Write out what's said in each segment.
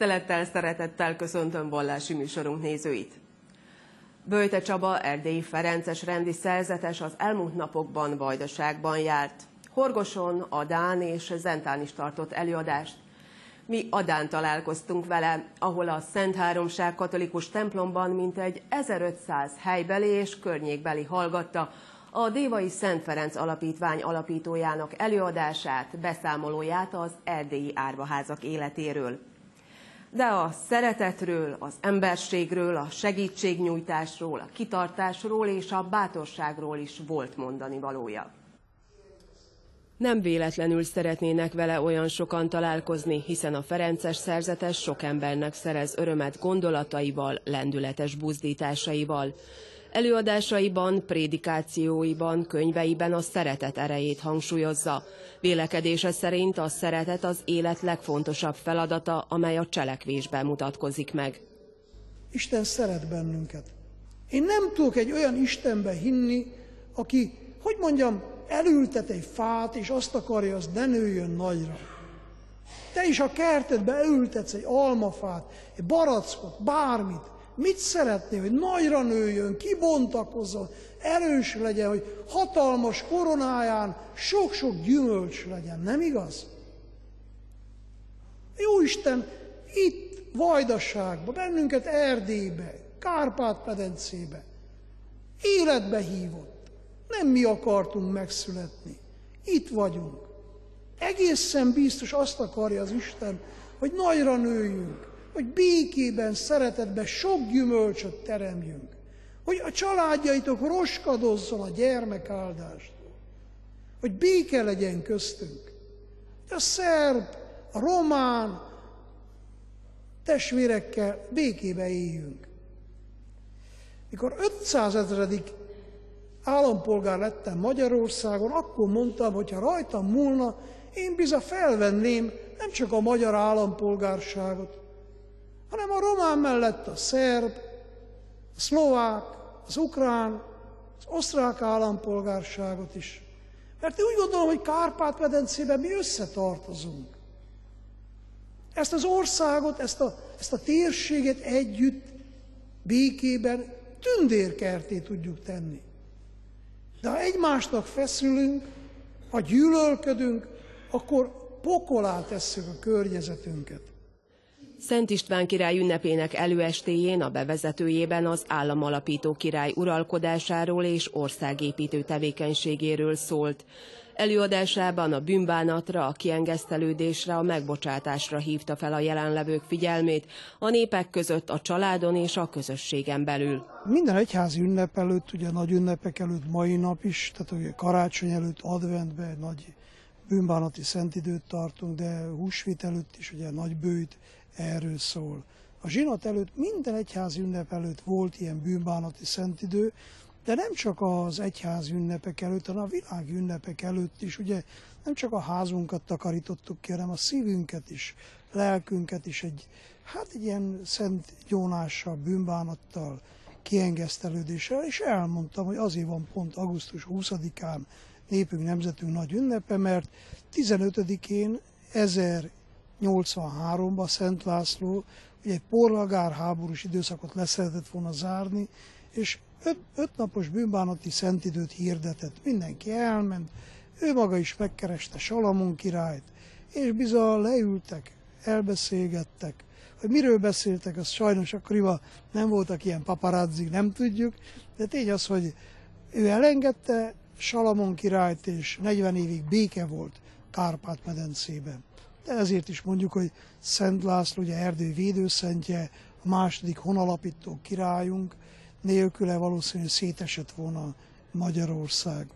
Tisztelettel, szeretettel köszöntöm vallási műsorunk nézőit. Böjte Csaba, erdélyi Ferences rendi szerzetes az elmúlt napokban Vajdaságban járt. Horgoson, Adán és Zentán is tartott előadást. Mi Adán találkoztunk vele, ahol a Szent Háromság katolikus templomban mintegy 1500 helybeli és környékbeli hallgatta a Dévai Szent Ferenc Alapítvány alapítójának előadását, beszámolóját az erdélyi árvaházak életéről. De a szeretetről, az emberségről, a segítségnyújtásról, a kitartásról és a bátorságról is volt mondani valója. Nem véletlenül szeretnének vele olyan sokan találkozni, hiszen a Ferences szerzetes sok embernek szerez örömet gondolataival, lendületes buzdításaival. Előadásaiban, prédikációiban, könyveiben a szeretet erejét hangsúlyozza. Vélekedése szerint a szeretet az élet legfontosabb feladata, amely a cselekvésben mutatkozik meg. Isten szeret bennünket. Én nem tudok egy olyan Istenbe hinni, aki, hogy mondjam, elültet egy fát, és azt akarja, az ne nőjön nagyra. Te is a kertedbe elültetsz egy almafát, egy barackot, bármit. Mit szeretné, hogy nagyra nőjön, kibontakozzon, erős legyen, hogy hatalmas koronáján sok-sok gyümölcs legyen, nem igaz? Jó Isten itt Vajdaságba, bennünket Erdélybe, Kárpát-medencébe életbe hívott. Nem mi akartunk megszületni. Itt vagyunk. Egészen biztos azt akarja az Isten, hogy nagyra nőjünk, hogy békében, szeretetben sok gyümölcsöt teremjünk, hogy a családjaitok roskadozzon a gyermekáldástól, hogy béke legyen köztünk, hogy a szerb, a román testvérekkel békébe éljünk. Mikor 500 ezredik állampolgár lettem Magyarországon, akkor mondtam, hogy ha rajtam múlna, én biza felvenném nem csak a magyar állampolgárságot, hanem a román mellett a szerb, a szlovák, az ukrán, az osztrák állampolgárságot is. Mert én úgy gondolom, hogy Kárpát-medencében mi összetartozunk. Ezt az országot, ezt a, ezt a térséget együtt, békében tündérkerté tudjuk tenni. De ha egymásnak feszülünk, ha gyűlölködünk, akkor pokolá tesszük a környezetünket. Szent István király ünnepének előestéjén a bevezetőjében az államalapító király uralkodásáról és országépítő tevékenységéről szólt. Előadásában a bűnbánatra, a kiengesztelődésre, a megbocsátásra hívta fel a jelenlevők figyelmét, a népek között a családon és a közösségen belül. Minden egyházi ünnep előtt, ugye nagy ünnepek előtt, mai nap is, tehát ugye karácsony előtt, adventben nagy bűnbánati szentidőt tartunk, de húsvét előtt is ugye nagy bőjt erről szól. A zsinat előtt, minden egyházi ünnep előtt volt ilyen bűnbánati szentidő, de nem csak az egyház ünnepek előtt, hanem a világ ünnepek előtt is, ugye nem csak a házunkat takarítottuk ki, hanem a szívünket is, lelkünket is egy, hát egy ilyen szent gyónással, bűnbánattal, kiengesztelődéssel, és elmondtam, hogy azért van pont augusztus 20-án népünk, nemzetünk nagy ünnepe, mert 15-én 1083-ban Szent László ugye egy porlagár háborús időszakot leszeretett volna zárni, és öt napos bűnbánati szentidőt hirdetett. Mindenki elment, ő maga is megkereste Salamon királyt, és bizony leültek, elbeszélgettek. Hogy miről beszéltek, az sajnos akkoriban nem voltak ilyen paparazzik, nem tudjuk, de tény az, hogy ő elengedte Salamon királyt, és 40 évig béke volt Kárpát-medencében. De ezért is mondjuk, hogy Szent László, ugye Erdély védőszentje, a második honalapító királyunk, nélküle valószínűleg szétesett volna Magyarország.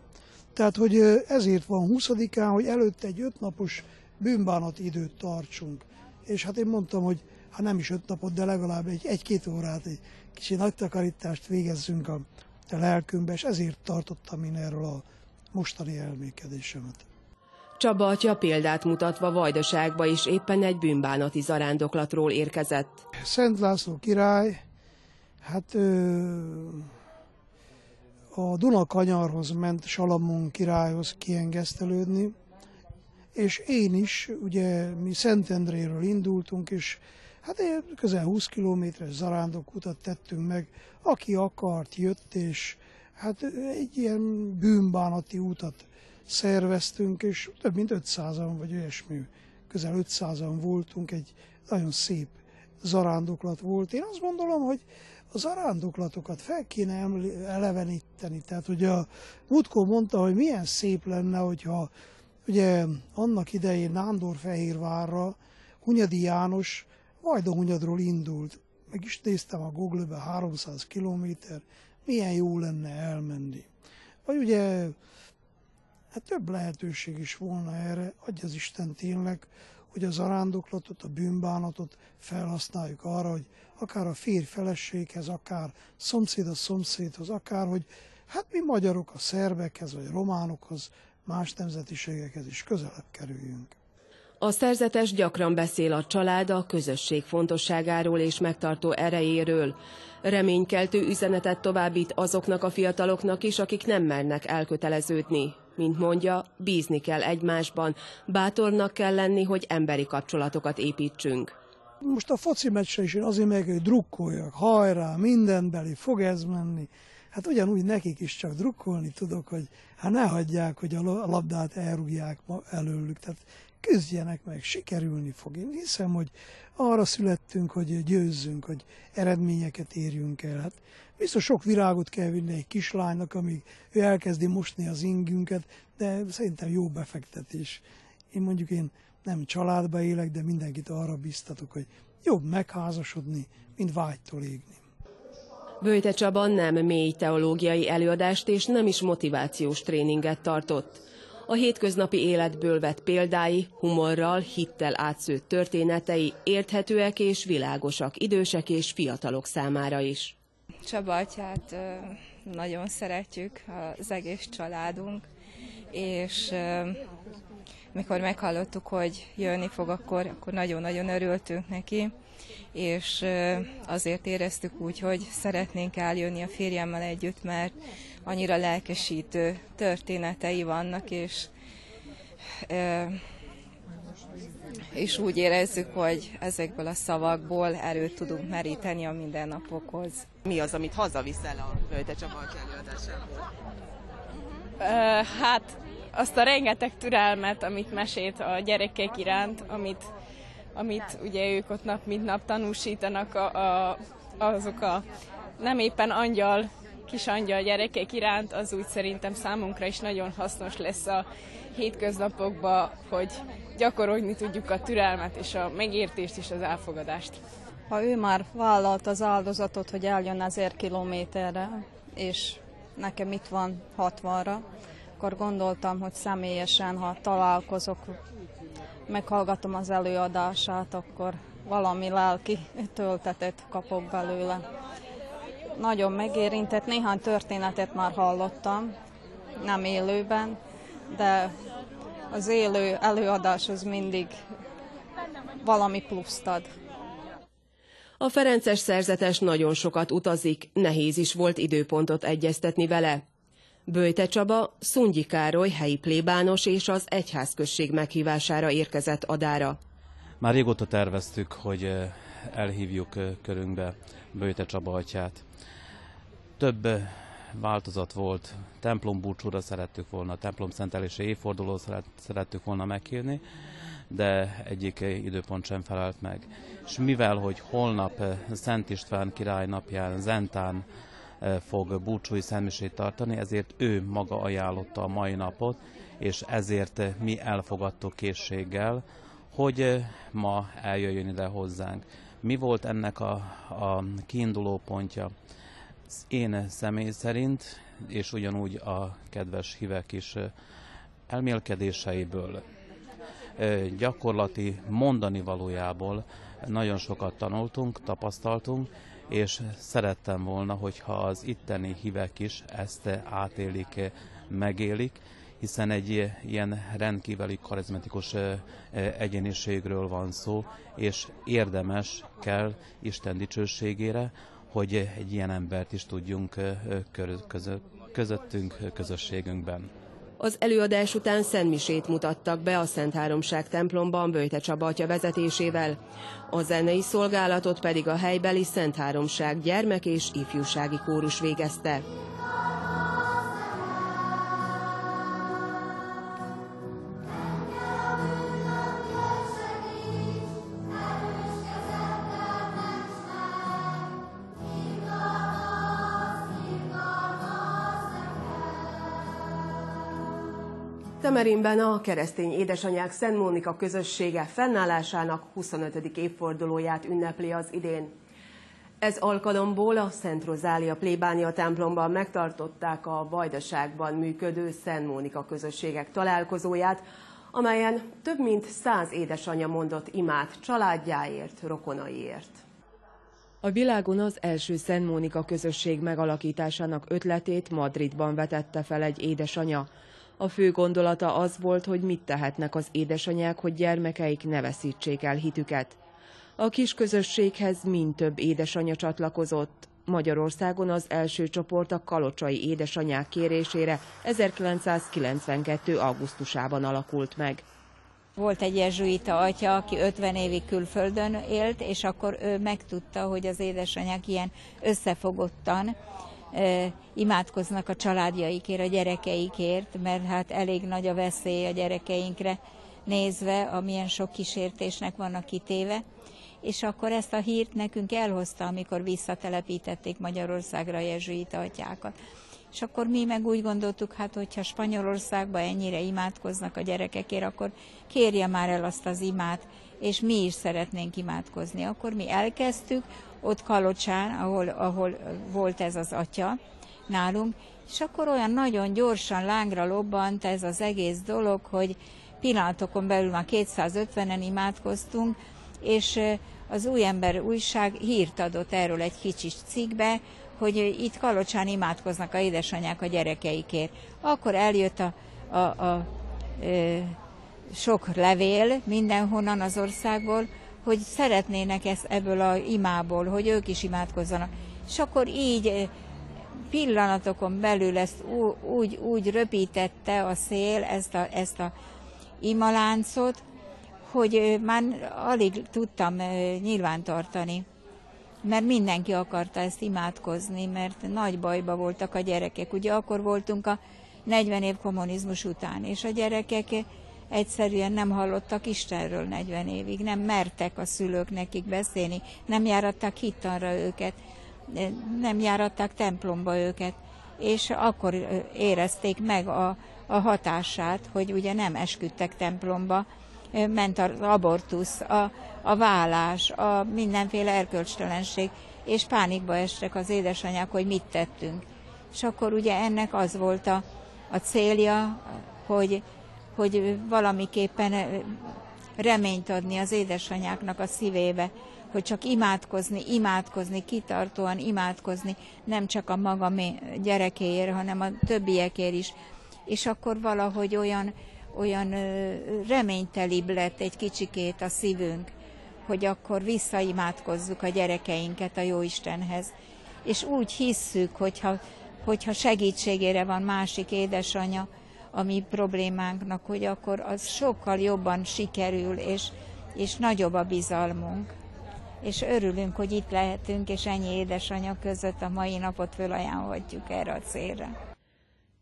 Tehát, hogy ezért van 20-án, hogy előtte egy ötnapos bűnbánat időt tartsunk. És hát én mondtam, hogy ha nem is öt napot, de legalább egy, egy-két órát, egy kicsi nagy takarítást végezzünk a, a lelkünkbe, és ezért tartottam én erről a mostani elmékedésemet. Csaba atya példát mutatva Vajdaságba is éppen egy bűnbánati zarándoklatról érkezett. Szent László király Hát a Dunakanyarhoz ment Salamon királyhoz kiengesztelődni, és én is, ugye mi Szentendréről indultunk, és Hát közel 20 kilométeres zarándokutat tettünk meg, aki akart, jött, és hát egy ilyen bűnbánati útat szerveztünk, és több mint 500-an vagy olyasmi, közel 500-an voltunk, egy nagyon szép zarándoklat volt. Én azt gondolom, hogy a zarándoklatokat fel kéne eleveníteni. Tehát ugye a Mutkó mondta, hogy milyen szép lenne, hogyha ugye annak idején Nándorfehérvárra Hunyadi János Vajdahunyadról indult. Meg is néztem a Google-be 300 kilométer, milyen jó lenne elmenni. Vagy ugye hát több lehetőség is volna erre, adja az Isten tényleg, hogy az arándoklatot, a bűnbánatot felhasználjuk arra, hogy akár a férj feleséghez, akár szomszéd a szomszédhoz, akár, hogy hát mi magyarok a szerbekhez, vagy a románokhoz, más nemzetiségekhez is közelebb kerüljünk. A szerzetes gyakran beszél a család a közösség fontosságáról és megtartó erejéről. Reménykeltő üzenetet továbbít azoknak a fiataloknak is, akik nem mernek elköteleződni. Mint mondja, bízni kell egymásban, bátornak kell lenni, hogy emberi kapcsolatokat építsünk. Most a foci meccsre is én azért meg, hogy drukkoljak, hajrá, mindenbeli, fog ez menni. Hát ugyanúgy nekik is csak drukkolni tudok, hogy hát ne hagyják, hogy a labdát elrúgják előlük. Tehát küzdjenek meg, sikerülni fog. Én hiszem, hogy arra születtünk, hogy győzzünk, hogy eredményeket érjünk el. Hát biztos sok virágot kell vinni egy kislánynak, amíg ő elkezdi mosni az ingünket, de szerintem jó befektetés. Én mondjuk én nem családba élek, de mindenkit arra biztatok, hogy jobb megházasodni, mint vágytól égni. Böjte Csaba nem mély teológiai előadást és nem is motivációs tréninget tartott. A hétköznapi életből vett példái, humorral, hittel átszőtt történetei érthetőek és világosak idősek és fiatalok számára is. Csaba atyát nagyon szeretjük, az egész családunk, és mikor meghallottuk, hogy jönni fog, akkor, akkor nagyon-nagyon örültünk neki, és azért éreztük úgy, hogy szeretnénk eljönni a férjemmel együtt, mert annyira lelkesítő történetei vannak, és és úgy érezzük, hogy ezekből a szavakból erőt tudunk meríteni a mindennapokhoz. Mi az, amit hazaviszel a Völte Csaba előadásából? Hát azt a rengeteg türelmet, amit mesélt a gyerekek iránt, amit, amit ugye ők ott nap mint nap tanúsítanak a, a, azok a nem éppen angyal, kis angyal gyerekek iránt, az úgy szerintem számunkra is nagyon hasznos lesz a hétköznapokban, hogy gyakorolni tudjuk a türelmet és a megértést és az elfogadást. Ha ő már vállalt az áldozatot, hogy eljön ezer kilométerre, és nekem itt van 60-ra, akkor gondoltam, hogy személyesen, ha találkozok, meghallgatom az előadását, akkor valami lelki töltetet kapok belőle. Nagyon megérintett, néhány történetet már hallottam, nem élőben, de az élő előadás az mindig valami pluszt ad. A Ferences szerzetes nagyon sokat utazik, nehéz is volt időpontot egyeztetni vele. Böjte Csaba, Szungyi Károly helyi plébános és az egyházközség meghívására érkezett adára. Már régóta terveztük, hogy eh, elhívjuk eh, körünkbe Böjte Csaba atyát. Több változat volt, templom búcsúra szerettük volna, templom szentelési évforduló szerettük volna meghívni, de egyik időpont sem felelt meg. És mivel, hogy holnap Szent István király napján Zentán fog búcsúi szentmisét tartani, ezért ő maga ajánlotta a mai napot, és ezért mi elfogadtuk készséggel, hogy ma eljöjjön ide hozzánk. Mi volt ennek a, a kiinduló pontja? Én személy szerint, és ugyanúgy a kedves hívek is elmélkedéseiből, gyakorlati mondani valójából nagyon sokat tanultunk, tapasztaltunk, és szerettem volna, hogyha az itteni hívek is ezt átélik, megélik, hiszen egy ilyen rendkívüli karizmatikus egyéniségről van szó, és érdemes kell Isten dicsőségére, hogy egy ilyen embert is tudjunk közöttünk, közösségünkben. Az előadás után szentmisét mutattak be a Szent Háromság templomban Böjte Csaba atya vezetésével. A zenei szolgálatot pedig a helybeli Szent Háromság gyermek és ifjúsági kórus végezte. Temerinben a keresztény édesanyák Szent Mónika közössége fennállásának 25. évfordulóját ünnepli az idén. Ez alkalomból a Szent Rozália plébánia templomban megtartották a Vajdaságban működő Szent Mónika közösségek találkozóját, amelyen több mint száz édesanyja mondott imát családjáért, rokonaiért. A világon az első Szent Mónika közösség megalakításának ötletét Madridban vetette fel egy édesanya. A fő gondolata az volt, hogy mit tehetnek az édesanyák, hogy gyermekeik ne veszítsék el hitüket. A kis közösséghez mind több édesanya csatlakozott. Magyarországon az első csoport a kalocsai édesanyák kérésére 1992. augusztusában alakult meg. Volt egy jezsuita atya, aki 50 évig külföldön élt, és akkor ő megtudta, hogy az édesanyák ilyen összefogottan imádkoznak a családjaikért, a gyerekeikért, mert hát elég nagy a veszély a gyerekeinkre nézve, amilyen sok kísértésnek vannak kitéve. És akkor ezt a hírt nekünk elhozta, amikor visszatelepítették Magyarországra a jezsuita atyákat. És akkor mi meg úgy gondoltuk, hát hogyha Spanyolországban ennyire imádkoznak a gyerekekért, akkor kérje már el azt az imát, és mi is szeretnénk imádkozni. Akkor mi elkezdtük, ott Kalocsán, ahol, ahol volt ez az atya nálunk, és akkor olyan nagyon gyorsan lángra lobbant ez az egész dolog, hogy pillanatokon belül már 250-en imádkoztunk, és az új ember újság hírt adott erről egy kicsi cikkbe, hogy itt Kalocsán imádkoznak a édesanyák a gyerekeikért. Akkor eljött a, a, a, a sok levél mindenhonnan az országból, hogy szeretnének ezt ebből a imából, hogy ők is imádkozzanak. És akkor így eh, pillanatokon belül ezt úgy, úgy röpítette a szél ezt a, ezt a imaláncot, hogy eh, már alig tudtam eh, nyilvántartani. Mert mindenki akarta ezt imádkozni, mert nagy bajba voltak a gyerekek. Ugye akkor voltunk a 40 év kommunizmus után, és a gyerekek egyszerűen nem hallottak Istenről 40 évig, nem mertek a szülők nekik beszélni, nem járatták hittanra őket, nem járatták templomba őket, és akkor érezték meg a, a hatását, hogy ugye nem esküdtek templomba, ment az abortusz, a, a vállás, a mindenféle erkölcstelenség, és pánikba estek az édesanyák, hogy mit tettünk. És akkor ugye ennek az volt a, a célja, hogy hogy valamiképpen reményt adni az édesanyáknak a szívébe, hogy csak imádkozni, imádkozni, kitartóan imádkozni, nem csak a maga gyerekéért, hanem a többiekért is. És akkor valahogy olyan, olyan reménytelibb lett egy kicsikét a szívünk, hogy akkor visszaimádkozzuk a gyerekeinket a Jóistenhez. És úgy hisszük, hogyha, hogyha segítségére van másik édesanya, a mi problémánknak, hogy akkor az sokkal jobban sikerül, és, és nagyobb a bizalmunk. És örülünk, hogy itt lehetünk, és ennyi édesanyag között a mai napot fölajánlhatjuk erre a célra.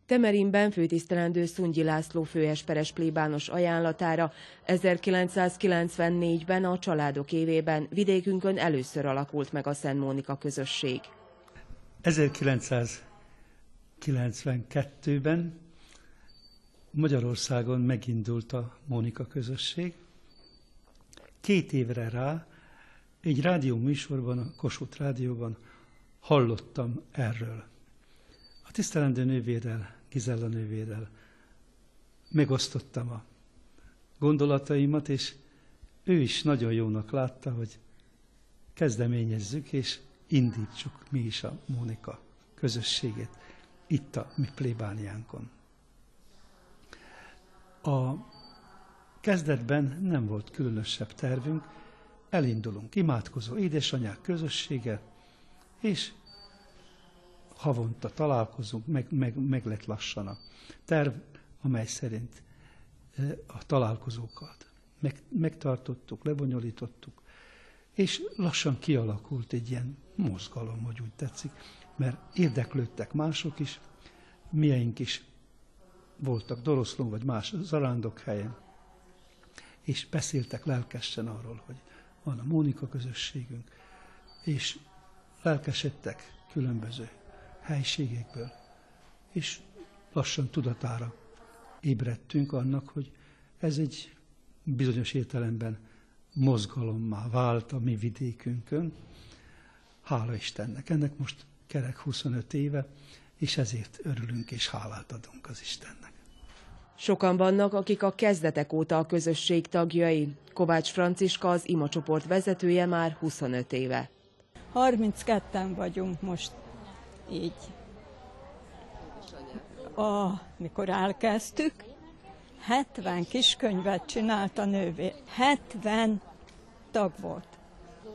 Temerinben főtisztelendő Szungyi László főesperes plébános ajánlatára 1994-ben a családok évében vidékünkön először alakult meg a Szent Mónika közösség. 1992-ben Magyarországon megindult a Mónika közösség. Két évre rá egy rádió műsorban, a Kossuth Rádióban hallottam erről. A tisztelendő nővérrel, Gizella nővérrel megosztottam a gondolataimat, és ő is nagyon jónak látta, hogy kezdeményezzük és indítsuk mi is a Mónika közösségét itt a mi plébániánkon. A kezdetben nem volt különösebb tervünk, elindulunk, imádkozó édesanyák közössége, és havonta találkozunk, meg, meg, meg lett lassan a terv, amely szerint a találkozókat meg, megtartottuk, lebonyolítottuk, és lassan kialakult egy ilyen mozgalom, hogy úgy tetszik, mert érdeklődtek mások is, mieink is voltak Doroszlón vagy más zarándok helyen, és beszéltek lelkesen arról, hogy van a Mónika közösségünk, és lelkesedtek különböző helységekből, és lassan tudatára ébredtünk annak, hogy ez egy bizonyos értelemben mozgalommá vált a mi vidékünkön. Hála Istennek. Ennek most kerek 25 éve, és ezért örülünk és hálát adunk az Istennek. Sokan vannak, akik a kezdetek óta a közösség tagjai. Kovács Franciska az ima csoport vezetője már 25 éve. 32-en vagyunk most így. A, mikor elkezdtük, 70 kiskönyvet csinált a nővé. 70 tag volt,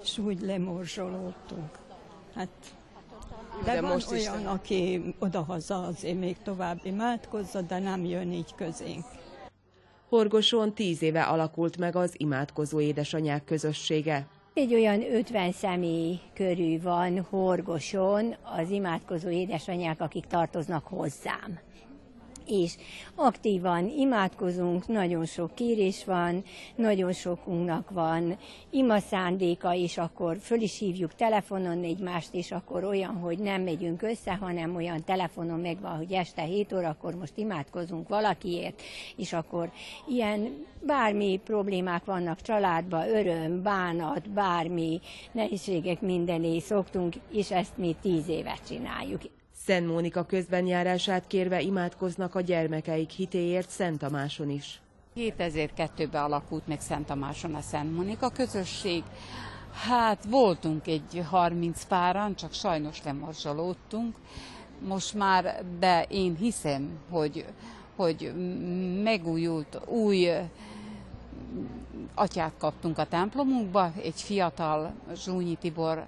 és úgy lemorzsolódtunk. Hát de, de van most olyan, is aki odahaza azért még tovább imádkozza, de nem jön így közénk. Horgoson tíz éve alakult meg az imádkozó édesanyák közössége. Egy olyan 50 személy körül van Horgoson az imádkozó édesanyák, akik tartoznak hozzám és aktívan imádkozunk, nagyon sok kérés van, nagyon sokunknak van ima szándéka, és akkor föl is hívjuk telefonon egymást, és akkor olyan, hogy nem megyünk össze, hanem olyan telefonon megvan, hogy este 7 órakor most imádkozunk valakiért, és akkor ilyen bármi problémák vannak családban, öröm, bánat, bármi nehézségek mindené szoktunk, és ezt mi tíz évet csináljuk. Szent Mónika közbenjárását kérve imádkoznak a gyermekeik hitéért Szent Tamáson is. 2002-ben alakult meg Szent Tamáson a Szent Mónika közösség. Hát voltunk egy 30 páran, csak sajnos lemorzsolódtunk. Most már, de én hiszem, hogy, hogy megújult, új atyát kaptunk a templomunkba, egy fiatal Zsúnyi Tibor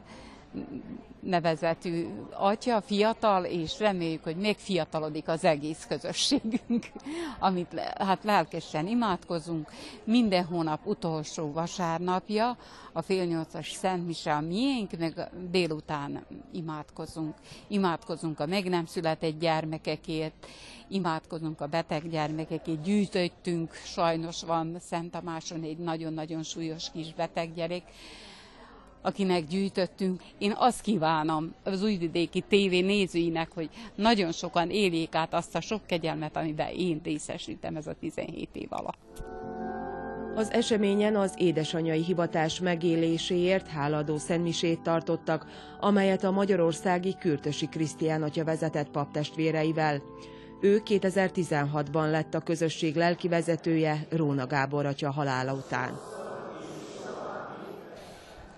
nevezetű atya, fiatal, és reméljük, hogy még fiatalodik az egész közösségünk, amit hát lelkesen imádkozunk. Minden hónap utolsó vasárnapja a fél nyolcas Szent Mise a miénk, meg délután imádkozunk. Imádkozunk a meg nem született gyermekekért, imádkozunk a beteg gyermekekért, gyűjtöttünk, sajnos van Szent Tamáson egy nagyon-nagyon súlyos kis beteg gyerek, akinek gyűjtöttünk. Én azt kívánom az újvidéki tévé nézőinek, hogy nagyon sokan éljék át azt a sok kegyelmet, amiben én részesítem ez a 17 év alatt. Az eseményen az édesanyai hivatás megéléséért háladó szentmisét tartottak, amelyet a magyarországi Kürtösi Krisztián atya vezetett paptestvéreivel. Ő 2016-ban lett a közösség lelkivezetője Róna Gábor atya halála után.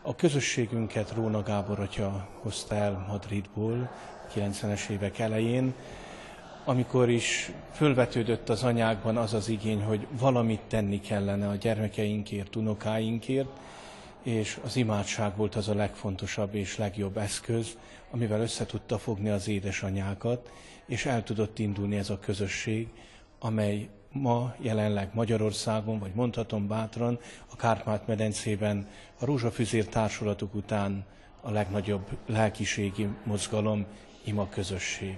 A közösségünket Róna Gábor atya hozta el Madridból 90-es évek elején, amikor is fölvetődött az anyákban az az igény, hogy valamit tenni kellene a gyermekeinkért, unokáinkért, és az imádság volt az a legfontosabb és legjobb eszköz, amivel összetudta fogni az édesanyákat, és el tudott indulni ez a közösség, amely ma jelenleg Magyarországon, vagy mondhatom bátran, a Kárpát-medencében a Rózsafüzér társulatok után a legnagyobb lelkiségi mozgalom, ima közösség.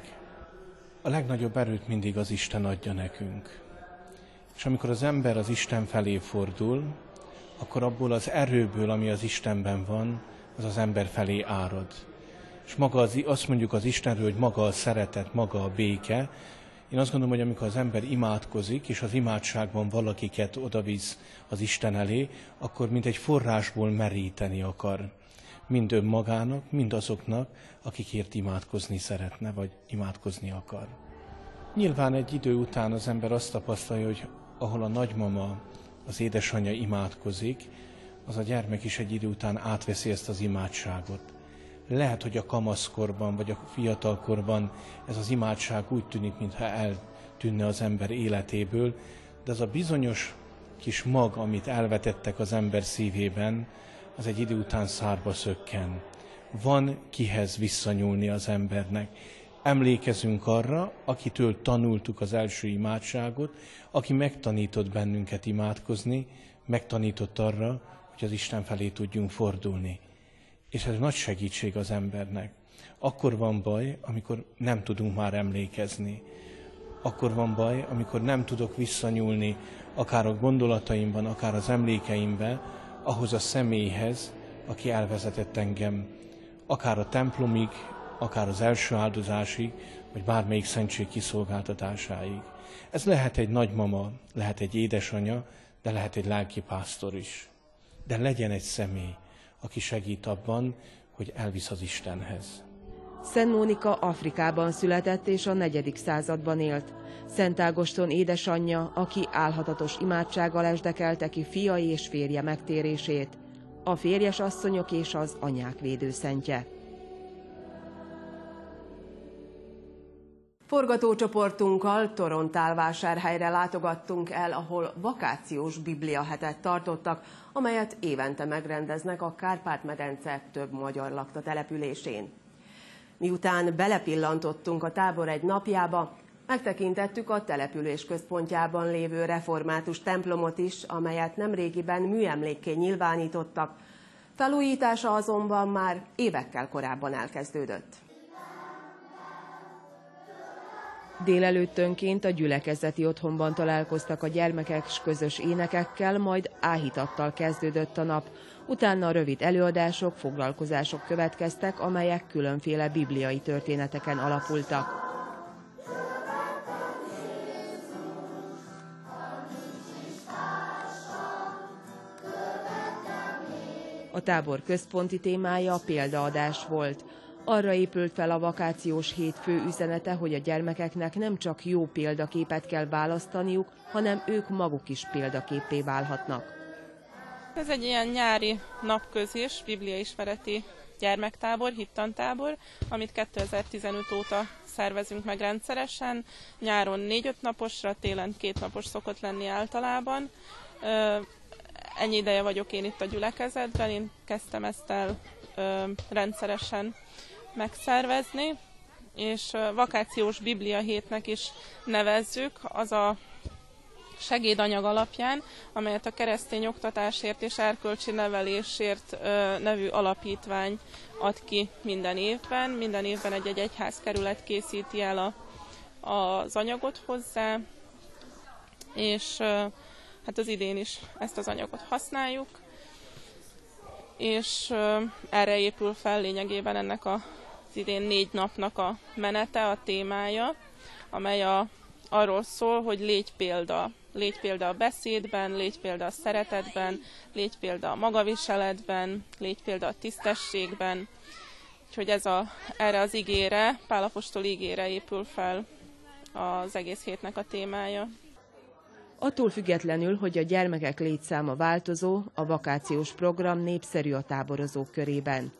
A legnagyobb erőt mindig az Isten adja nekünk. És amikor az ember az Isten felé fordul, akkor abból az erőből, ami az Istenben van, az az ember felé árad. És maga az, azt mondjuk az Istenről, hogy maga a szeretet, maga a béke, én azt gondolom, hogy amikor az ember imádkozik, és az imádságban valakiket odavisz az Isten elé, akkor mint egy forrásból meríteni akar. Mind önmagának, mind azoknak, akikért imádkozni szeretne, vagy imádkozni akar. Nyilván egy idő után az ember azt tapasztalja, hogy ahol a nagymama, az édesanyja imádkozik, az a gyermek is egy idő után átveszi ezt az imádságot lehet, hogy a kamaszkorban vagy a fiatalkorban ez az imádság úgy tűnik, mintha eltűnne az ember életéből, de az a bizonyos kis mag, amit elvetettek az ember szívében, az egy idő után szárba szökken. Van kihez visszanyúlni az embernek. emlékezünk arra, akitől tanultuk az első imádságot, aki megtanított bennünket imádkozni, megtanított arra, hogy az Isten felé tudjunk fordulni. És ez nagy segítség az embernek. Akkor van baj, amikor nem tudunk már emlékezni. Akkor van baj, amikor nem tudok visszanyúlni akár a gondolataimban, akár az emlékeimben, ahhoz a személyhez, aki elvezetett engem, akár a templomig, akár az első áldozásig, vagy bármelyik szentség kiszolgáltatásáig. Ez lehet egy nagymama, lehet egy édesanyja, de lehet egy lelkipásztor is. De legyen egy személy, aki segít abban, hogy elvisz az Istenhez. Szent Mónika Afrikában született és a negyedik században élt. Szent Ágoston édesanyja, aki álhatatos imádsággal esdekelte ki fiai és férje megtérését, a férjes asszonyok és az anyák védőszentje. Forgatócsoportunkkal Torontálvásárhelyre látogattunk el, ahol vakációs bibliahetet tartottak, amelyet évente megrendeznek a Kárpát-medence több magyar lakta településén. Miután belepillantottunk a tábor egy napjába, megtekintettük a település központjában lévő református templomot is, amelyet nemrégiben műemlékké nyilvánítottak. Felújítása azonban már évekkel korábban elkezdődött. Délelőttönként a gyülekezeti otthonban találkoztak a gyermekek s közös énekekkel, majd áhítattal kezdődött a nap. Utána rövid előadások, foglalkozások következtek, amelyek különféle bibliai történeteken alapultak. A tábor központi témája a példaadás volt. Arra épült fel a vakációs hét fő üzenete, hogy a gyermekeknek nem csak jó példaképet kell választaniuk, hanem ők maguk is példaképpé válhatnak. Ez egy ilyen nyári napközis, bibliaismereti gyermektábor, hittantábor, amit 2015 óta szervezünk meg rendszeresen. Nyáron 4-5 naposra, télen két napos szokott lenni általában. Ennyi ideje vagyok én itt a gyülekezetben, én kezdtem ezt el rendszeresen megszervezni, és vakációs biblia hétnek is nevezzük, az a segédanyag alapján, amelyet a keresztény oktatásért és erkölcsi nevelésért nevű alapítvány ad ki minden évben. Minden évben egy-egy egyházkerület készíti el a, az anyagot hozzá, és hát az idén is ezt az anyagot használjuk, és erre épül fel lényegében ennek a idén négy napnak a menete, a témája, amely a, arról szól, hogy légy példa. Légy példa a beszédben, légy példa a szeretetben, légy példa a magaviseletben, légy példa a tisztességben. Úgyhogy ez a, erre az igére, Pálapostól ígére épül fel az egész hétnek a témája. Attól függetlenül, hogy a gyermekek létszáma változó, a vakációs program népszerű a táborozók körében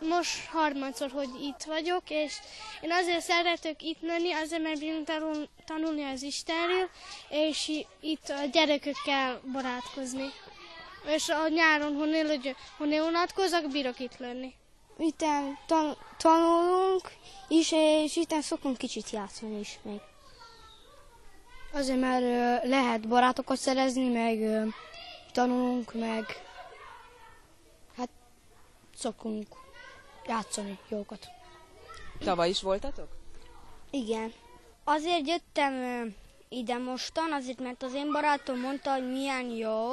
most harmadszor, hogy itt vagyok, és én azért szeretek itt lenni, azért, mert bírunk tanul, tanulni az Istenről, és itt a gyerekekkel barátkozni. És a nyáron, honnél, honnél unatkozok, bírok itt lenni. Itt tan- tanulunk is, és itt szokunk kicsit játszani is még. Azért, mert lehet barátokat szerezni, meg tanulunk, meg hát szokunk játszani jókat. Tavaly is voltatok? Igen. Azért jöttem ide mostan, azért mert az én barátom mondta, hogy milyen jó,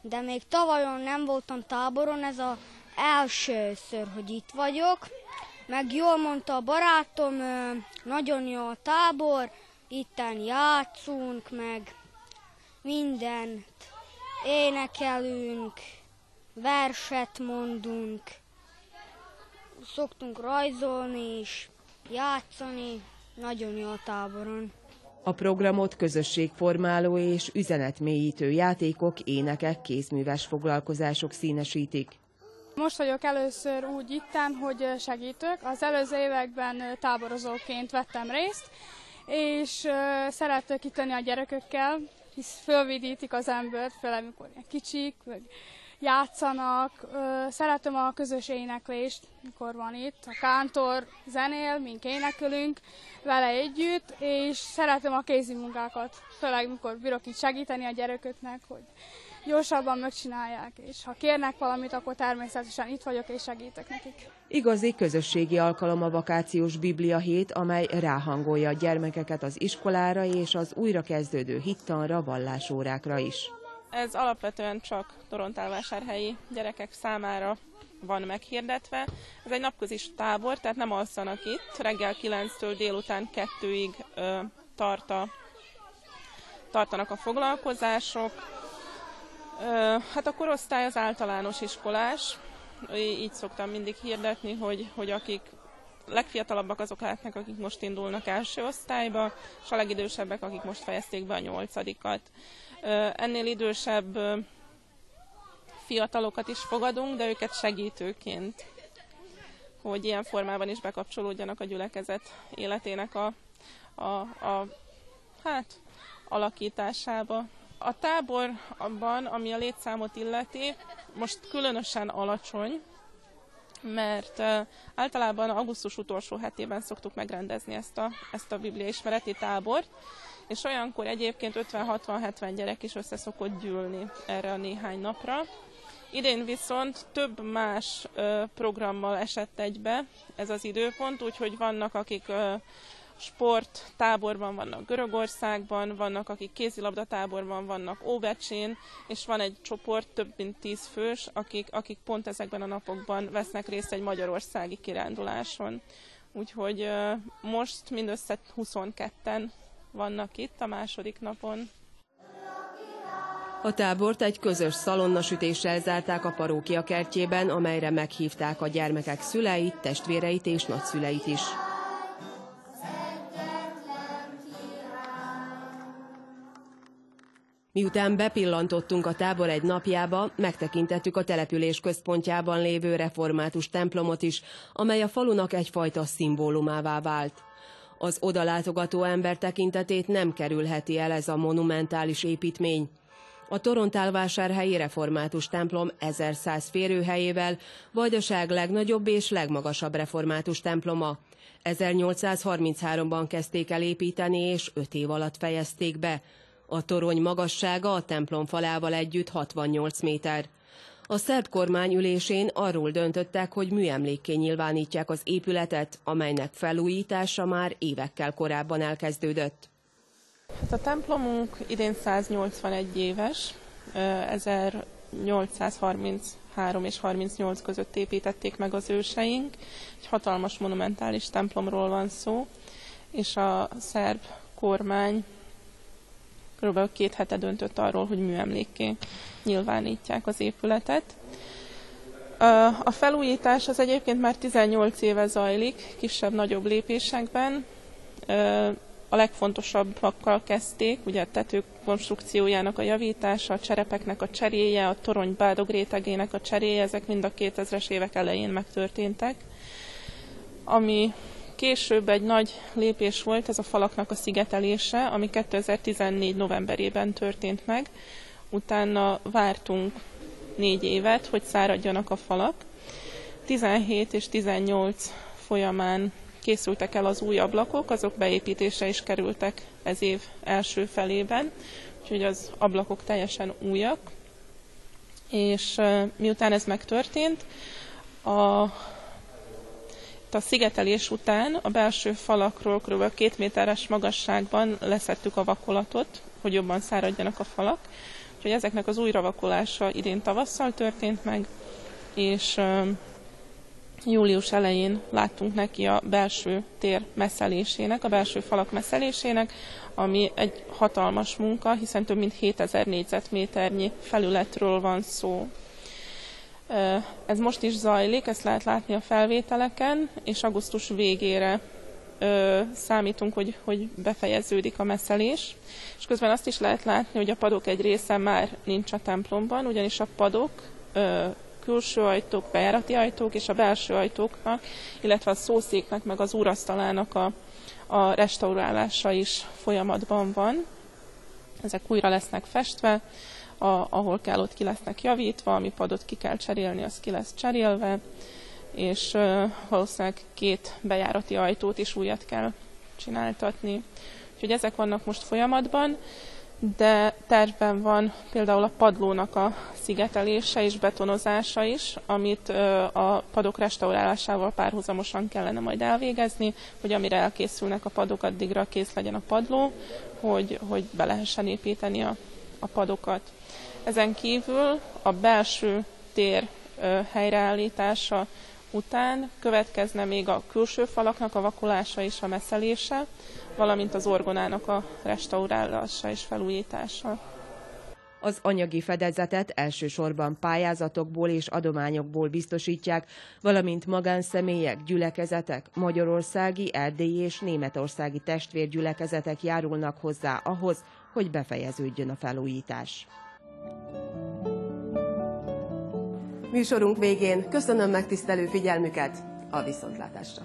de még tavalyon nem voltam táboron, ez az elsőször, hogy itt vagyok. Meg jól mondta a barátom, nagyon jó a tábor, itten játszunk, meg mindent énekelünk, verset mondunk szoktunk rajzolni és játszani, nagyon jó a táboron. A programot közösségformáló és üzenetmélyítő játékok, énekek, kézműves foglalkozások színesítik. Most vagyok először úgy itten, hogy segítők. Az előző években táborozóként vettem részt, és szeretek itt a gyerekekkel, hisz fölvidítik az embert, főleg amikor kicsik, vagy játszanak. Szeretem a közös éneklést, mikor van itt. A kántor zenél, mink énekelünk vele együtt, és szeretem a kézi munkákat, főleg mikor bírok itt segíteni a gyereköknek, hogy gyorsabban megcsinálják, és ha kérnek valamit, akkor természetesen itt vagyok és segítek nekik. Igazi közösségi alkalom a vakációs Biblia hét, amely ráhangolja a gyermekeket az iskolára és az újra kezdődő hittanra, vallásórákra is. Ez alapvetően csak Torontálvásárhelyi gyerekek számára van meghirdetve. Ez egy napközis tábor, tehát nem alszanak itt. Reggel 9-től délután 2-ig ö, tart a, tartanak a foglalkozások. Ö, hát a korosztály az általános iskolás. Így szoktam mindig hirdetni, hogy, hogy akik legfiatalabbak azok lehetnek, akik most indulnak első osztályba, és a legidősebbek, akik most fejezték be a nyolcadikat. Ennél idősebb fiatalokat is fogadunk, de őket segítőként, hogy ilyen formában is bekapcsolódjanak a gyülekezet életének a, a, a hát, alakításába. A tábor abban, ami a létszámot illeti, most különösen alacsony, mert általában augusztus utolsó hetében szoktuk megrendezni ezt a, ezt a Biblia ismereti tábort, és olyankor egyébként 50-60-70 gyerek is össze szokott gyűlni erre a néhány napra. Idén viszont több más programmal esett egybe ez az időpont, úgyhogy vannak, akik sport táborban vannak Görögországban, vannak, akik kézilabda táborban vannak Óbecsén, és van egy csoport, több mint tíz fős, akik, akik pont ezekben a napokban vesznek részt egy magyarországi kiránduláson. Úgyhogy most mindössze 22-en vannak itt a második napon. A tábort egy közös szalonnasütéssel zárták a parókia kertjében, amelyre meghívták a gyermekek szüleit, testvéreit és nagyszüleit is. Miután bepillantottunk a tábor egy napjába, megtekintettük a település központjában lévő református templomot is, amely a falunak egyfajta szimbólumává vált. Az odalátogató ember tekintetét nem kerülheti el ez a monumentális építmény. A Torontálvásárhelyi református templom 1100 férőhelyével Vajdaság legnagyobb és legmagasabb református temploma. 1833-ban kezdték el építeni, és 5 év alatt fejezték be. A torony magassága a templom falával együtt 68 méter. A szerb kormány ülésén arról döntöttek, hogy műemlékké nyilvánítják az épületet, amelynek felújítása már évekkel korábban elkezdődött. Hát a templomunk idén 181 éves, 1833 és 38 között építették meg az őseink. Egy hatalmas monumentális templomról van szó, és a szerb kormány kb. két hete döntött arról, hogy műemlékké nyilvánítják az épületet. A felújítás az egyébként már 18 éve zajlik, kisebb-nagyobb lépésekben. A legfontosabbakkal kezdték, ugye a tetők konstrukciójának a javítása, a cserepeknek a cseréje, a torony bádog rétegének a cseréje, ezek mind a 2000-es évek elején megtörténtek. Ami Később egy nagy lépés volt ez a falaknak a szigetelése, ami 2014 novemberében történt meg. Utána vártunk négy évet, hogy száradjanak a falak. 17 és 18 folyamán készültek el az új ablakok, azok beépítésre is kerültek ez év első felében, úgyhogy az ablakok teljesen újak. És miután ez megtörtént, a a szigetelés után a belső falakról kb. két méteres magasságban leszettük a vakolatot, hogy jobban száradjanak a falak. Úgyhogy ezeknek az újravakolása idén tavasszal történt meg, és július elején láttunk neki a belső tér messzelésének, a belső falak messzelésének, ami egy hatalmas munka, hiszen több mint 7000 négyzetméternyi felületről van szó. Ez most is zajlik, ezt lehet látni a felvételeken, és augusztus végére számítunk, hogy, hogy befejeződik a messzelés. És közben azt is lehet látni, hogy a padok egy része már nincs a templomban, ugyanis a padok külső ajtók, bejárati ajtók és a belső ajtóknak, illetve a szószéknek, meg az úrasztalának a, a restaurálása is folyamatban van. Ezek újra lesznek festve, a, ahol kell, ott ki lesznek javítva, ami padot ki kell cserélni, az ki lesz cserélve, és uh, valószínűleg két bejárati ajtót is újat kell csináltatni. Úgyhogy ezek vannak most folyamatban de tervben van például a padlónak a szigetelése és betonozása is, amit a padok restaurálásával párhuzamosan kellene majd elvégezni, hogy amire elkészülnek a padok, addigra kész legyen a padló, hogy, hogy be lehessen építeni a, a padokat. Ezen kívül a belső tér helyreállítása után következne még a külső falaknak a vakulása és a meszelése, valamint az orgonának a restaurálása és felújítása. Az anyagi fedezetet elsősorban pályázatokból és adományokból biztosítják, valamint magánszemélyek, gyülekezetek, magyarországi, erdélyi és németországi testvérgyülekezetek járulnak hozzá ahhoz, hogy befejeződjön a felújítás. Műsorunk végén köszönöm megtisztelő figyelmüket a viszontlátásra!